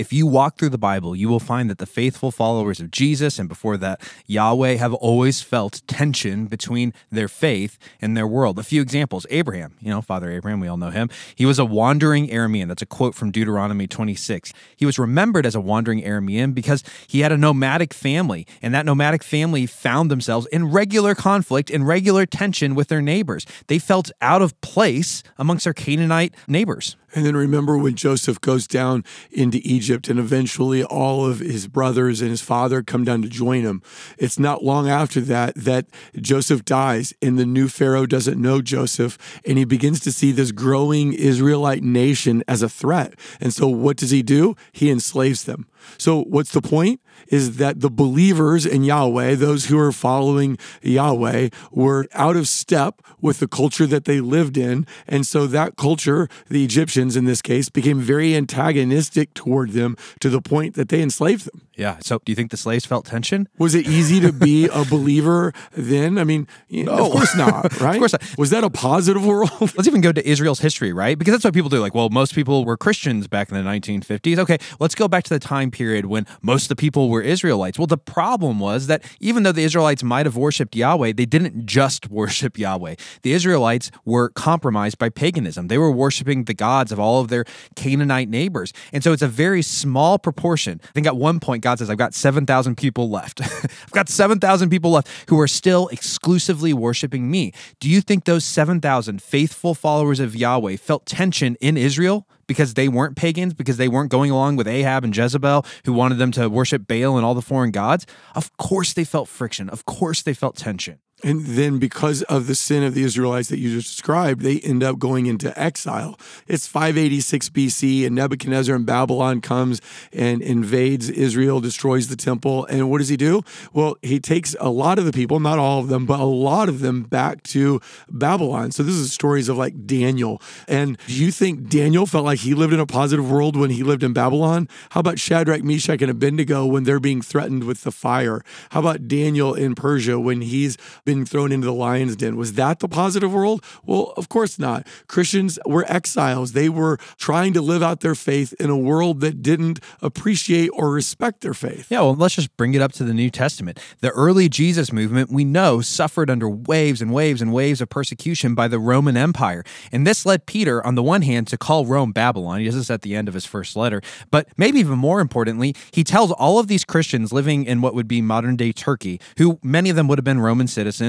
Speaker 4: If you walk through the Bible, you will find that the faithful followers of Jesus and before that, Yahweh, have always felt tension between their faith and their world. A few examples Abraham, you know, Father Abraham, we all know him. He was a wandering Aramean. That's a quote from Deuteronomy 26. He was remembered as a wandering Aramean because he had a nomadic family, and that nomadic family found themselves in regular conflict in regular tension with their neighbors. They felt out of place amongst their Canaanite neighbors.
Speaker 1: And then remember when Joseph goes down into Egypt and eventually all of his brothers and his father come down to join him. It's not long after that that Joseph dies and the new Pharaoh doesn't know Joseph and he begins to see this growing Israelite nation as a threat. And so what does he do? He enslaves them. So what's the point? Is that the believers in Yahweh, those who are following Yahweh, were out of step with the culture that they lived in. And so that culture, the Egyptians in this case, became very antagonistic toward them to the point that they enslaved them.
Speaker 4: Yeah. So, do you think the slaves felt tension?
Speaker 1: Was it easy to be a believer then? I mean, no. of course not, right?
Speaker 4: of course not.
Speaker 1: Was that a positive world?
Speaker 4: Let's even go to Israel's history, right? Because that's what people do. Like, well, most people were Christians back in the 1950s. Okay, let's go back to the time period when most of the people were Israelites. Well, the problem was that even though the Israelites might have worshiped Yahweh, they didn't just worship Yahweh. The Israelites were compromised by paganism. They were worshiping the gods of all of their Canaanite neighbors. And so it's a very small proportion. I think at one point, God says, I've got 7,000 people left. I've got 7,000 people left who are still exclusively worshiping me. Do you think those 7,000 faithful followers of Yahweh felt tension in Israel? Because they weren't pagans, because they weren't going along with Ahab and Jezebel, who wanted them to worship Baal and all the foreign gods? Of course they felt friction. Of course they felt tension.
Speaker 1: And then, because of the sin of the Israelites that you just described, they end up going into exile. It's 586 BC, and Nebuchadnezzar in Babylon comes and invades Israel, destroys the temple. And what does he do? Well, he takes a lot of the people, not all of them, but a lot of them back to Babylon. So, this is stories of like Daniel. And do you think Daniel felt like he lived in a positive world when he lived in Babylon? How about Shadrach, Meshach, and Abednego when they're being threatened with the fire? How about Daniel in Persia when he's been thrown into the lion's den. Was that the positive world? Well, of course not. Christians were exiles. They were trying to live out their faith in a world that didn't appreciate or respect their faith.
Speaker 4: Yeah, well, let's just bring it up to the New Testament. The early Jesus movement, we know, suffered under waves and waves and waves of persecution by the Roman Empire. And this led Peter, on the one hand, to call Rome Babylon. He does this at the end of his first letter. But maybe even more importantly, he tells all of these Christians living in what would be modern day Turkey, who many of them would have been Roman citizens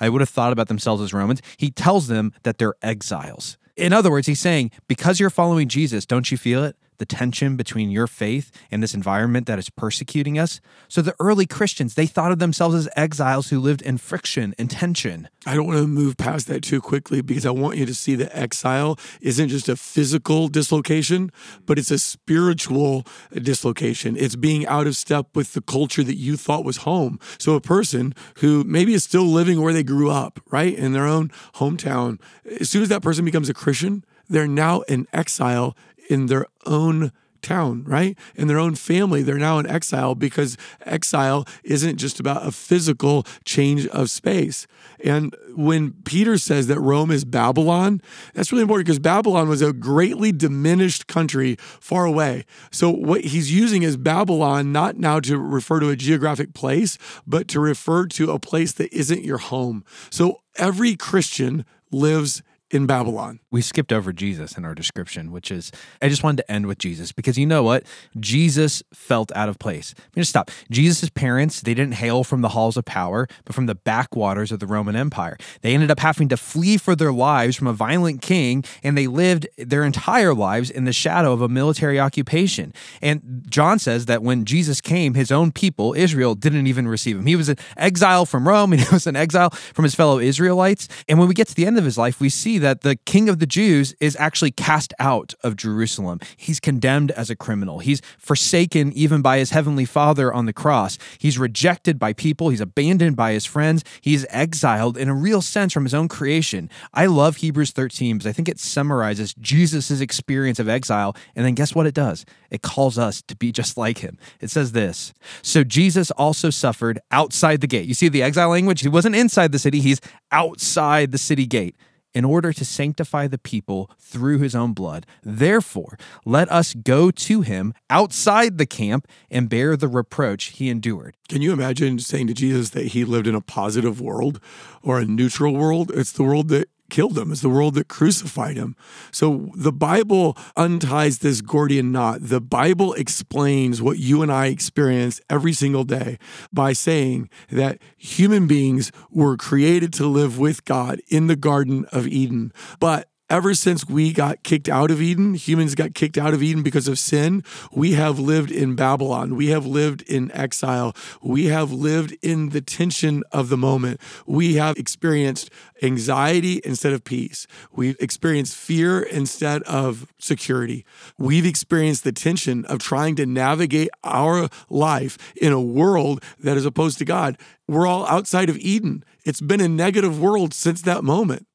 Speaker 4: I would have thought about themselves as Romans. He tells them that they're exiles. In other words, he's saying, because you're following Jesus, don't you feel it? The tension between your faith and this environment that is persecuting us. So the early Christians, they thought of themselves as exiles who lived in friction and tension.
Speaker 1: I don't want to move past that too quickly because I want you to see that exile isn't just a physical dislocation, but it's a spiritual dislocation. It's being out of step with the culture that you thought was home. So a person who maybe is still living where they grew up, right, in their own hometown, as soon as that person becomes a Christian, they're now in exile in their own town, right? In their own family, they're now in exile because exile isn't just about a physical change of space. And when Peter says that Rome is Babylon, that's really important because Babylon was a greatly diminished country far away. So what he's using is Babylon not now to refer to a geographic place, but to refer to a place that isn't your home. So every Christian lives in Babylon.
Speaker 4: We skipped over Jesus in our description, which is, I just wanted to end with Jesus because you know what? Jesus felt out of place. I'm going to stop. Jesus' parents, they didn't hail from the halls of power, but from the backwaters of the Roman Empire. They ended up having to flee for their lives from a violent king, and they lived their entire lives in the shadow of a military occupation. And John says that when Jesus came, his own people, Israel, didn't even receive him. He was an exile from Rome, and he was an exile from his fellow Israelites. And when we get to the end of his life, we see that the king of the Jews is actually cast out of Jerusalem. He's condemned as a criminal. He's forsaken even by his heavenly father on the cross. He's rejected by people. He's abandoned by his friends. He's exiled in a real sense from his own creation. I love Hebrews 13 because I think it summarizes Jesus' experience of exile. And then guess what it does? It calls us to be just like him. It says this So Jesus also suffered outside the gate. You see the exile language? He wasn't inside the city, he's outside the city gate in order to sanctify the people through his own blood. Therefore, let us go to him outside the camp and bear the reproach he endured.
Speaker 1: Can you imagine saying to Jesus that he lived in a positive world or a neutral world? It's the world that killed him. It's the world that crucified him. So the Bible unties this Gordian knot. The Bible explains what you and I experience every single day by saying that human beings were created to live with God in the Garden of Eden. But Ever since we got kicked out of Eden, humans got kicked out of Eden because of sin, we have lived in Babylon. We have lived in exile. We have lived in the tension of the moment. We have experienced anxiety instead of peace. We've experienced fear instead of security. We've experienced the tension of trying to navigate our life in a world that is opposed to God. We're all outside of Eden. It's been a negative world since that moment.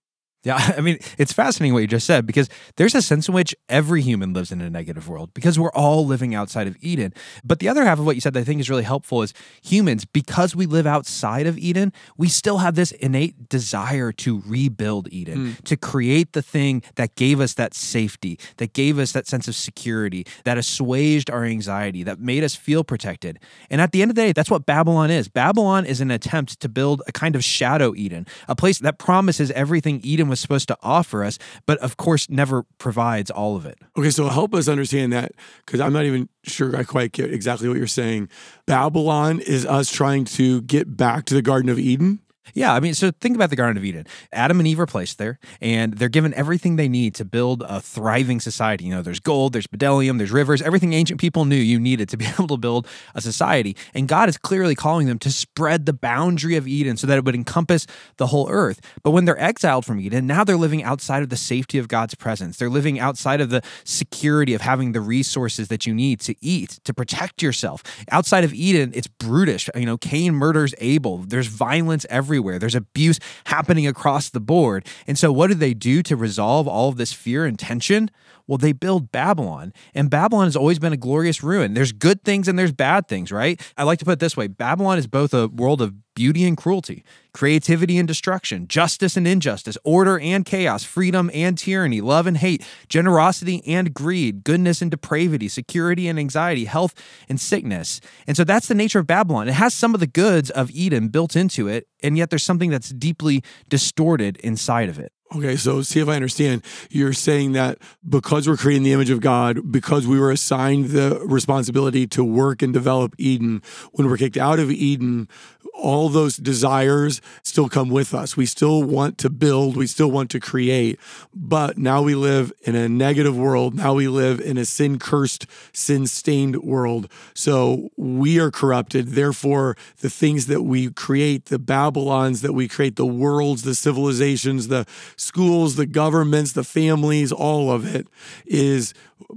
Speaker 4: Yeah, I mean, it's fascinating what you just said because there's a sense in which every human lives in a negative world because we're all living outside of Eden. But the other half of what you said that I think is really helpful is humans, because we live outside of Eden, we still have this innate desire to rebuild Eden, hmm. to create the thing that gave us that safety, that gave us that sense of security, that assuaged our anxiety, that made us feel protected. And at the end of the day, that's what Babylon is. Babylon is an attempt to build a kind of shadow Eden, a place that promises everything Eden was supposed to offer us, but of course never provides all of it.
Speaker 1: Okay, so help us understand that because I'm not even sure I quite get exactly what you're saying. Babylon is us trying to get back to the Garden of Eden.
Speaker 4: Yeah, I mean, so think about the Garden of Eden. Adam and Eve are placed there, and they're given everything they need to build a thriving society. You know, there's gold, there's bdellium, there's rivers, everything ancient people knew you needed to be able to build a society. And God is clearly calling them to spread the boundary of Eden so that it would encompass the whole earth. But when they're exiled from Eden, now they're living outside of the safety of God's presence. They're living outside of the security of having the resources that you need to eat, to protect yourself. Outside of Eden, it's brutish. You know, Cain murders Abel. There's violence everywhere. There's abuse happening across the board. And so, what do they do to resolve all of this fear and tension? Well, they build Babylon, and Babylon has always been a glorious ruin. There's good things and there's bad things, right? I like to put it this way Babylon is both a world of beauty and cruelty, creativity and destruction, justice and injustice, order and chaos, freedom and tyranny, love and hate, generosity and greed, goodness and depravity, security and anxiety, health and sickness. And so that's the nature of Babylon. It has some of the goods of Eden built into it, and yet there's something that's deeply distorted inside of it.
Speaker 1: Okay, so see if I understand. You're saying that because we're creating the image of God, because we were assigned the responsibility to work and develop Eden, when we're kicked out of Eden, all those desires still come with us. We still want to build, we still want to create, but now we live in a negative world. Now we live in a sin cursed, sin stained world. So we are corrupted. Therefore, the things that we create, the Babylons that we create, the worlds, the civilizations, the schools, the governments, the families, all of it is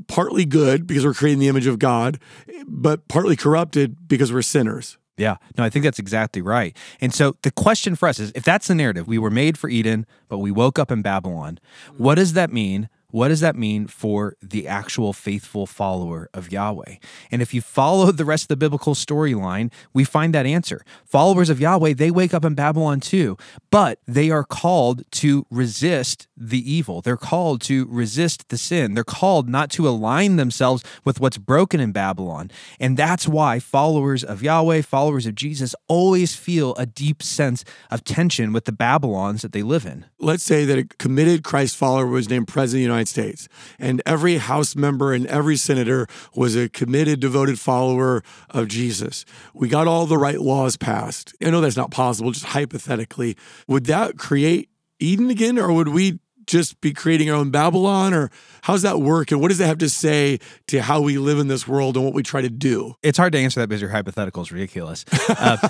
Speaker 1: partly good because we're creating the image of God, but partly corrupted because we're sinners.
Speaker 4: Yeah, no, I think that's exactly right. And so the question for us is if that's the narrative, we were made for Eden, but we woke up in Babylon, what does that mean? What does that mean for the actual faithful follower of Yahweh? And if you follow the rest of the biblical storyline, we find that answer. Followers of Yahweh, they wake up in Babylon too, but they are called to resist the evil. They're called to resist the sin. They're called not to align themselves with what's broken in Babylon. And that's why followers of Yahweh, followers of Jesus, always feel a deep sense of tension with the Babylons that they live in.
Speaker 1: Let's say that a committed Christ follower was named President of the United States, and every House member and every senator was a committed, devoted follower of Jesus. We got all the right laws passed. I know that's not possible, just hypothetically. Would that create Eden again, or would we just be creating our own Babylon? Or how's that work? And what does that have to say to how we live in this world and what we try to do?
Speaker 4: It's hard to answer that because your hypothetical is ridiculous. Uh,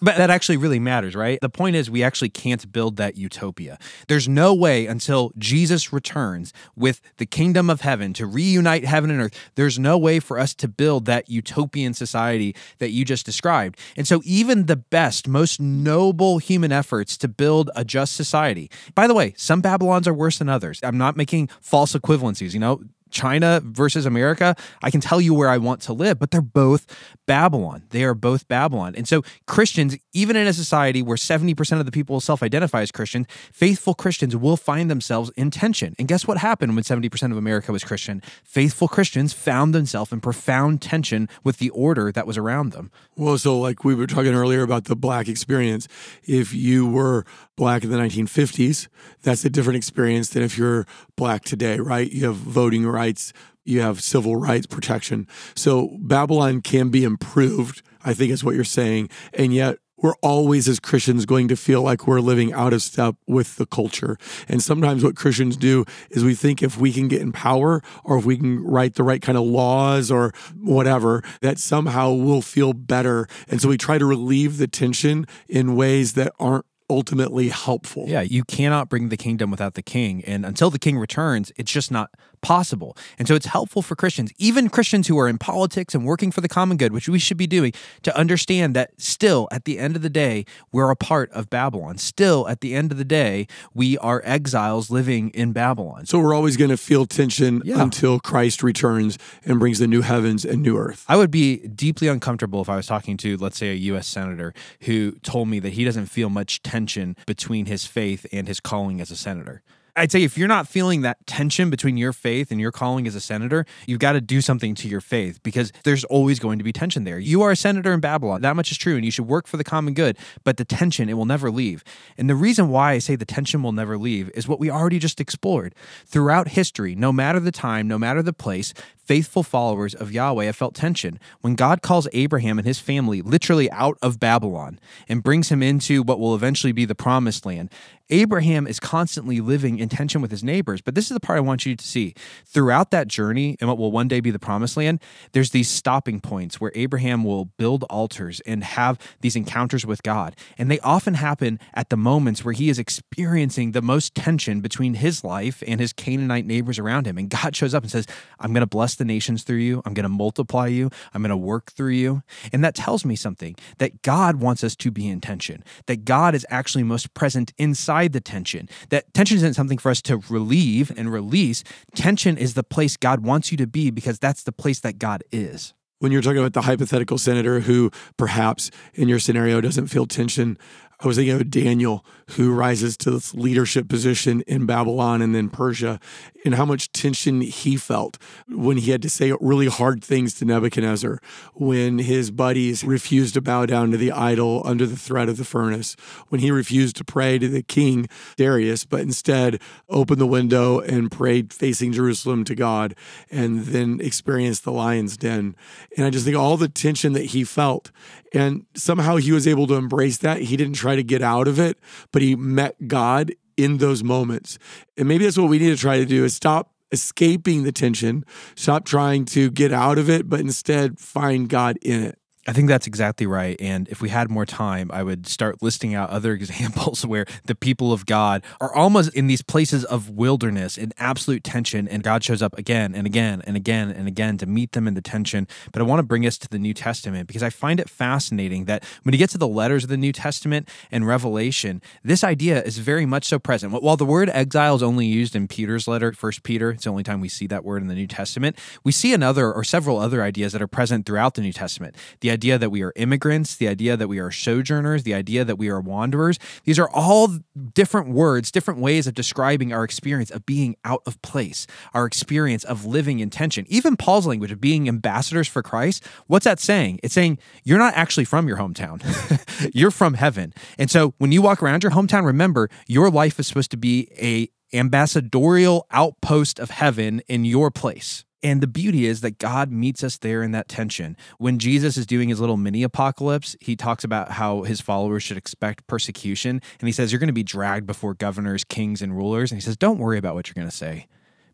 Speaker 4: but that actually really matters, right? The point is, we actually can't build that utopia. There's no way until Jesus returns with the kingdom of heaven to reunite heaven and earth, there's no way for us to build that utopian society that you just described. And so, even the best, most noble human efforts to build a just society, by the way, some Babylons are worse than others. I'm not making false equivalencies, you know? China versus America, I can tell you where I want to live, but they're both Babylon. They are both Babylon. And so, Christians, even in a society where 70% of the people self identify as Christians, faithful Christians will find themselves in tension. And guess what happened when 70% of America was Christian? Faithful Christians found themselves in profound tension with the order that was around them.
Speaker 1: Well, so like we were talking earlier about the black experience. If you were black in the 1950s, that's a different experience than if you're black today, right? You have voting rights, you have civil rights protection. So Babylon can be improved, I think is what you're saying. And yet we're always as Christians going to feel like we're living out of step with the culture. And sometimes what Christians do is we think if we can get in power or if we can write the right kind of laws or whatever, that somehow we'll feel better. And so we try to relieve the tension in ways that aren't ultimately helpful.
Speaker 4: Yeah, you cannot bring the kingdom without the king. And until the king returns, it's just not possible. And so it's helpful for Christians, even Christians who are in politics and working for the common good, which we should be doing, to understand that still at the end of the day, we're a part of Babylon. Still at the end of the day, we are exiles living in Babylon.
Speaker 1: So we're always going to feel tension
Speaker 4: Yeah.
Speaker 1: until Christ returns and brings the new heavens and new earth.
Speaker 4: I would be deeply uncomfortable if I was talking to, let's say, a U.S. senator who told me that he doesn't feel much tension between his faith and his calling as a senator. I'd say if you're not feeling that tension between your faith and your calling as a senator, you've got to do something to your faith because there's always going to be tension there. You are a senator in Babylon. That much is true, and you should work for the common good, but the tension, it will never leave. And the reason why I say the tension will never leave is what we already just explored. Throughout history, no matter the time, no matter the place, faithful followers of Yahweh have felt tension. When God calls Abraham and his family literally out of Babylon and brings him into what will eventually be the promised land, Abraham is constantly living in tension with his neighbors. But this is the part I want you to see. Throughout that journey and what will one day be the promised land, there's these stopping points where Abraham will build altars and have these encounters with God. And they often happen at the moments where he is experiencing the most tension between his life and his Canaanite neighbors around him. And God shows up and says, I'm going to bless the nations through you. I'm going to multiply you. I'm going to work through you. And that tells me something that God wants us to be in tension, that God is actually most present inside the tension, that tension isn't something for us to relieve and release. Tension is the place God wants you to be because that's the place that God is.
Speaker 1: When you're talking about the hypothetical senator who perhaps in your scenario doesn't feel tension, I was thinking of Daniel, who rises to this leadership position in Babylon and then Persia, and how much tension he felt when he had to say really hard things to Nebuchadnezzar, when his buddies refused to bow down to the idol under the threat of the furnace, when he refused to pray to the king Darius, but instead opened the window and prayed facing Jerusalem to God, and then experienced the lion's den. And I just think all the tension that he felt. And somehow he was able to embrace that. He didn't try to get out of it, but he met God in those moments. And maybe that's what we need to try to do is stop escaping the tension, stop trying to get out of it, but instead find God in it.
Speaker 4: I think that's exactly right. And if we had more time, I would start listing out other examples where the people of God are almost in these places of wilderness in absolute tension, and God shows up again and again and again and again to meet them in the tension. But I want to bring us to the New Testament because I find it fascinating that when you get to the letters of the New Testament and Revelation, this idea is very much so present. While the word exile is only used in Peter's letter, First Peter, it's the only time we see that word in the New Testament, we see another or several other ideas that are present throughout the New Testament. The idea that we are immigrants, the idea that we are sojourners, the idea that we are wanderers. These are all different words, different ways of describing our experience of being out of place, our experience of living in tension. Even Paul's language of being ambassadors for Christ, what's that saying? It's saying you're not actually from your hometown, you're from heaven. And so when you walk around your hometown, remember your life is supposed to be a ambassadorial outpost of heaven in your place. And the beauty is that God meets us there in that tension. When Jesus is doing his little mini apocalypse, he talks about how his followers should expect persecution. And he says, You're going to be dragged before governors, kings, and rulers. And he says, Don't worry about what you're going to say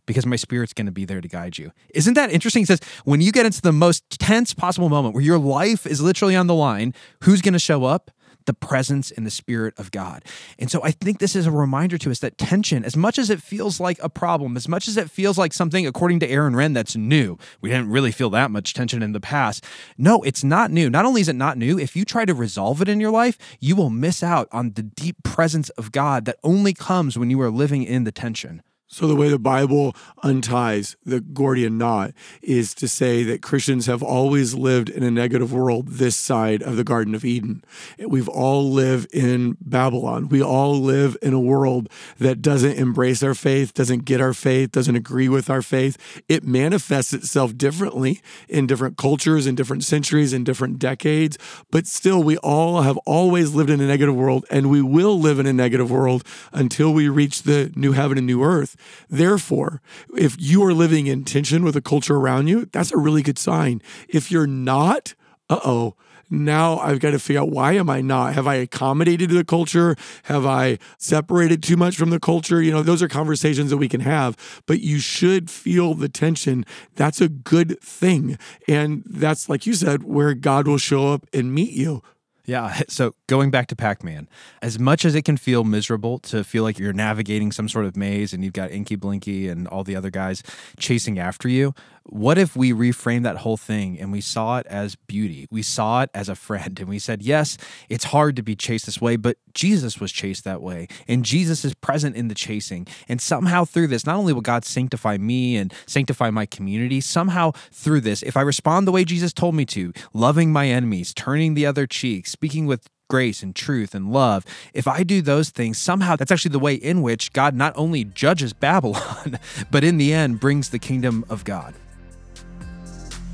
Speaker 4: because my spirit's going to be there to guide you. Isn't that interesting? He says, When you get into the most tense possible moment where your life is literally on the line, who's going to show up? The presence and the spirit of God. And so I think this is a reminder to us that tension, as much as it feels like a problem, as much as it feels like something, according to Aaron Renn, that's new, we didn't really feel that much tension in the past. No, it's not new. Not only is it not new, if you try to resolve it in your life, you will miss out on the deep presence of God that only comes when you are living in the tension.
Speaker 1: So, the way the Bible unties the Gordian knot is to say that Christians have always lived in a negative world this side of the Garden of Eden. We've all lived in Babylon. We all live in a world that doesn't embrace our faith, doesn't get our faith, doesn't agree with our faith. It manifests itself differently in different cultures, in different centuries, in different decades. But still, we all have always lived in a negative world, and we will live in a negative world until we reach the new heaven and new earth. Therefore, if you are living in tension with the culture around you, that's a really good sign. If you're not, uh oh, now I've got to figure out why am I not? Have I accommodated to the culture? Have I separated too much from the culture? You know, those are conversations that we can have, but you should feel the tension. That's a good thing. And that's, like you said, where God will show up and meet you.
Speaker 4: Yeah. So going back to Pac Man, as much as it can feel miserable to feel like you're navigating some sort of maze and you've got Inky Blinky and all the other guys chasing after you, what if we reframed that whole thing and we saw it as beauty? We saw it as a friend and we said, yes, it's hard to be chased this way, but Jesus was chased that way. And Jesus is present in the chasing. And somehow through this, not only will God sanctify me and sanctify my community, somehow through this, if I respond the way Jesus told me to, loving my enemies, turning the other cheek, speaking with grace and truth and love, if I do those things, somehow that's actually the way in which God not only judges Babylon, but in the end brings the kingdom of God.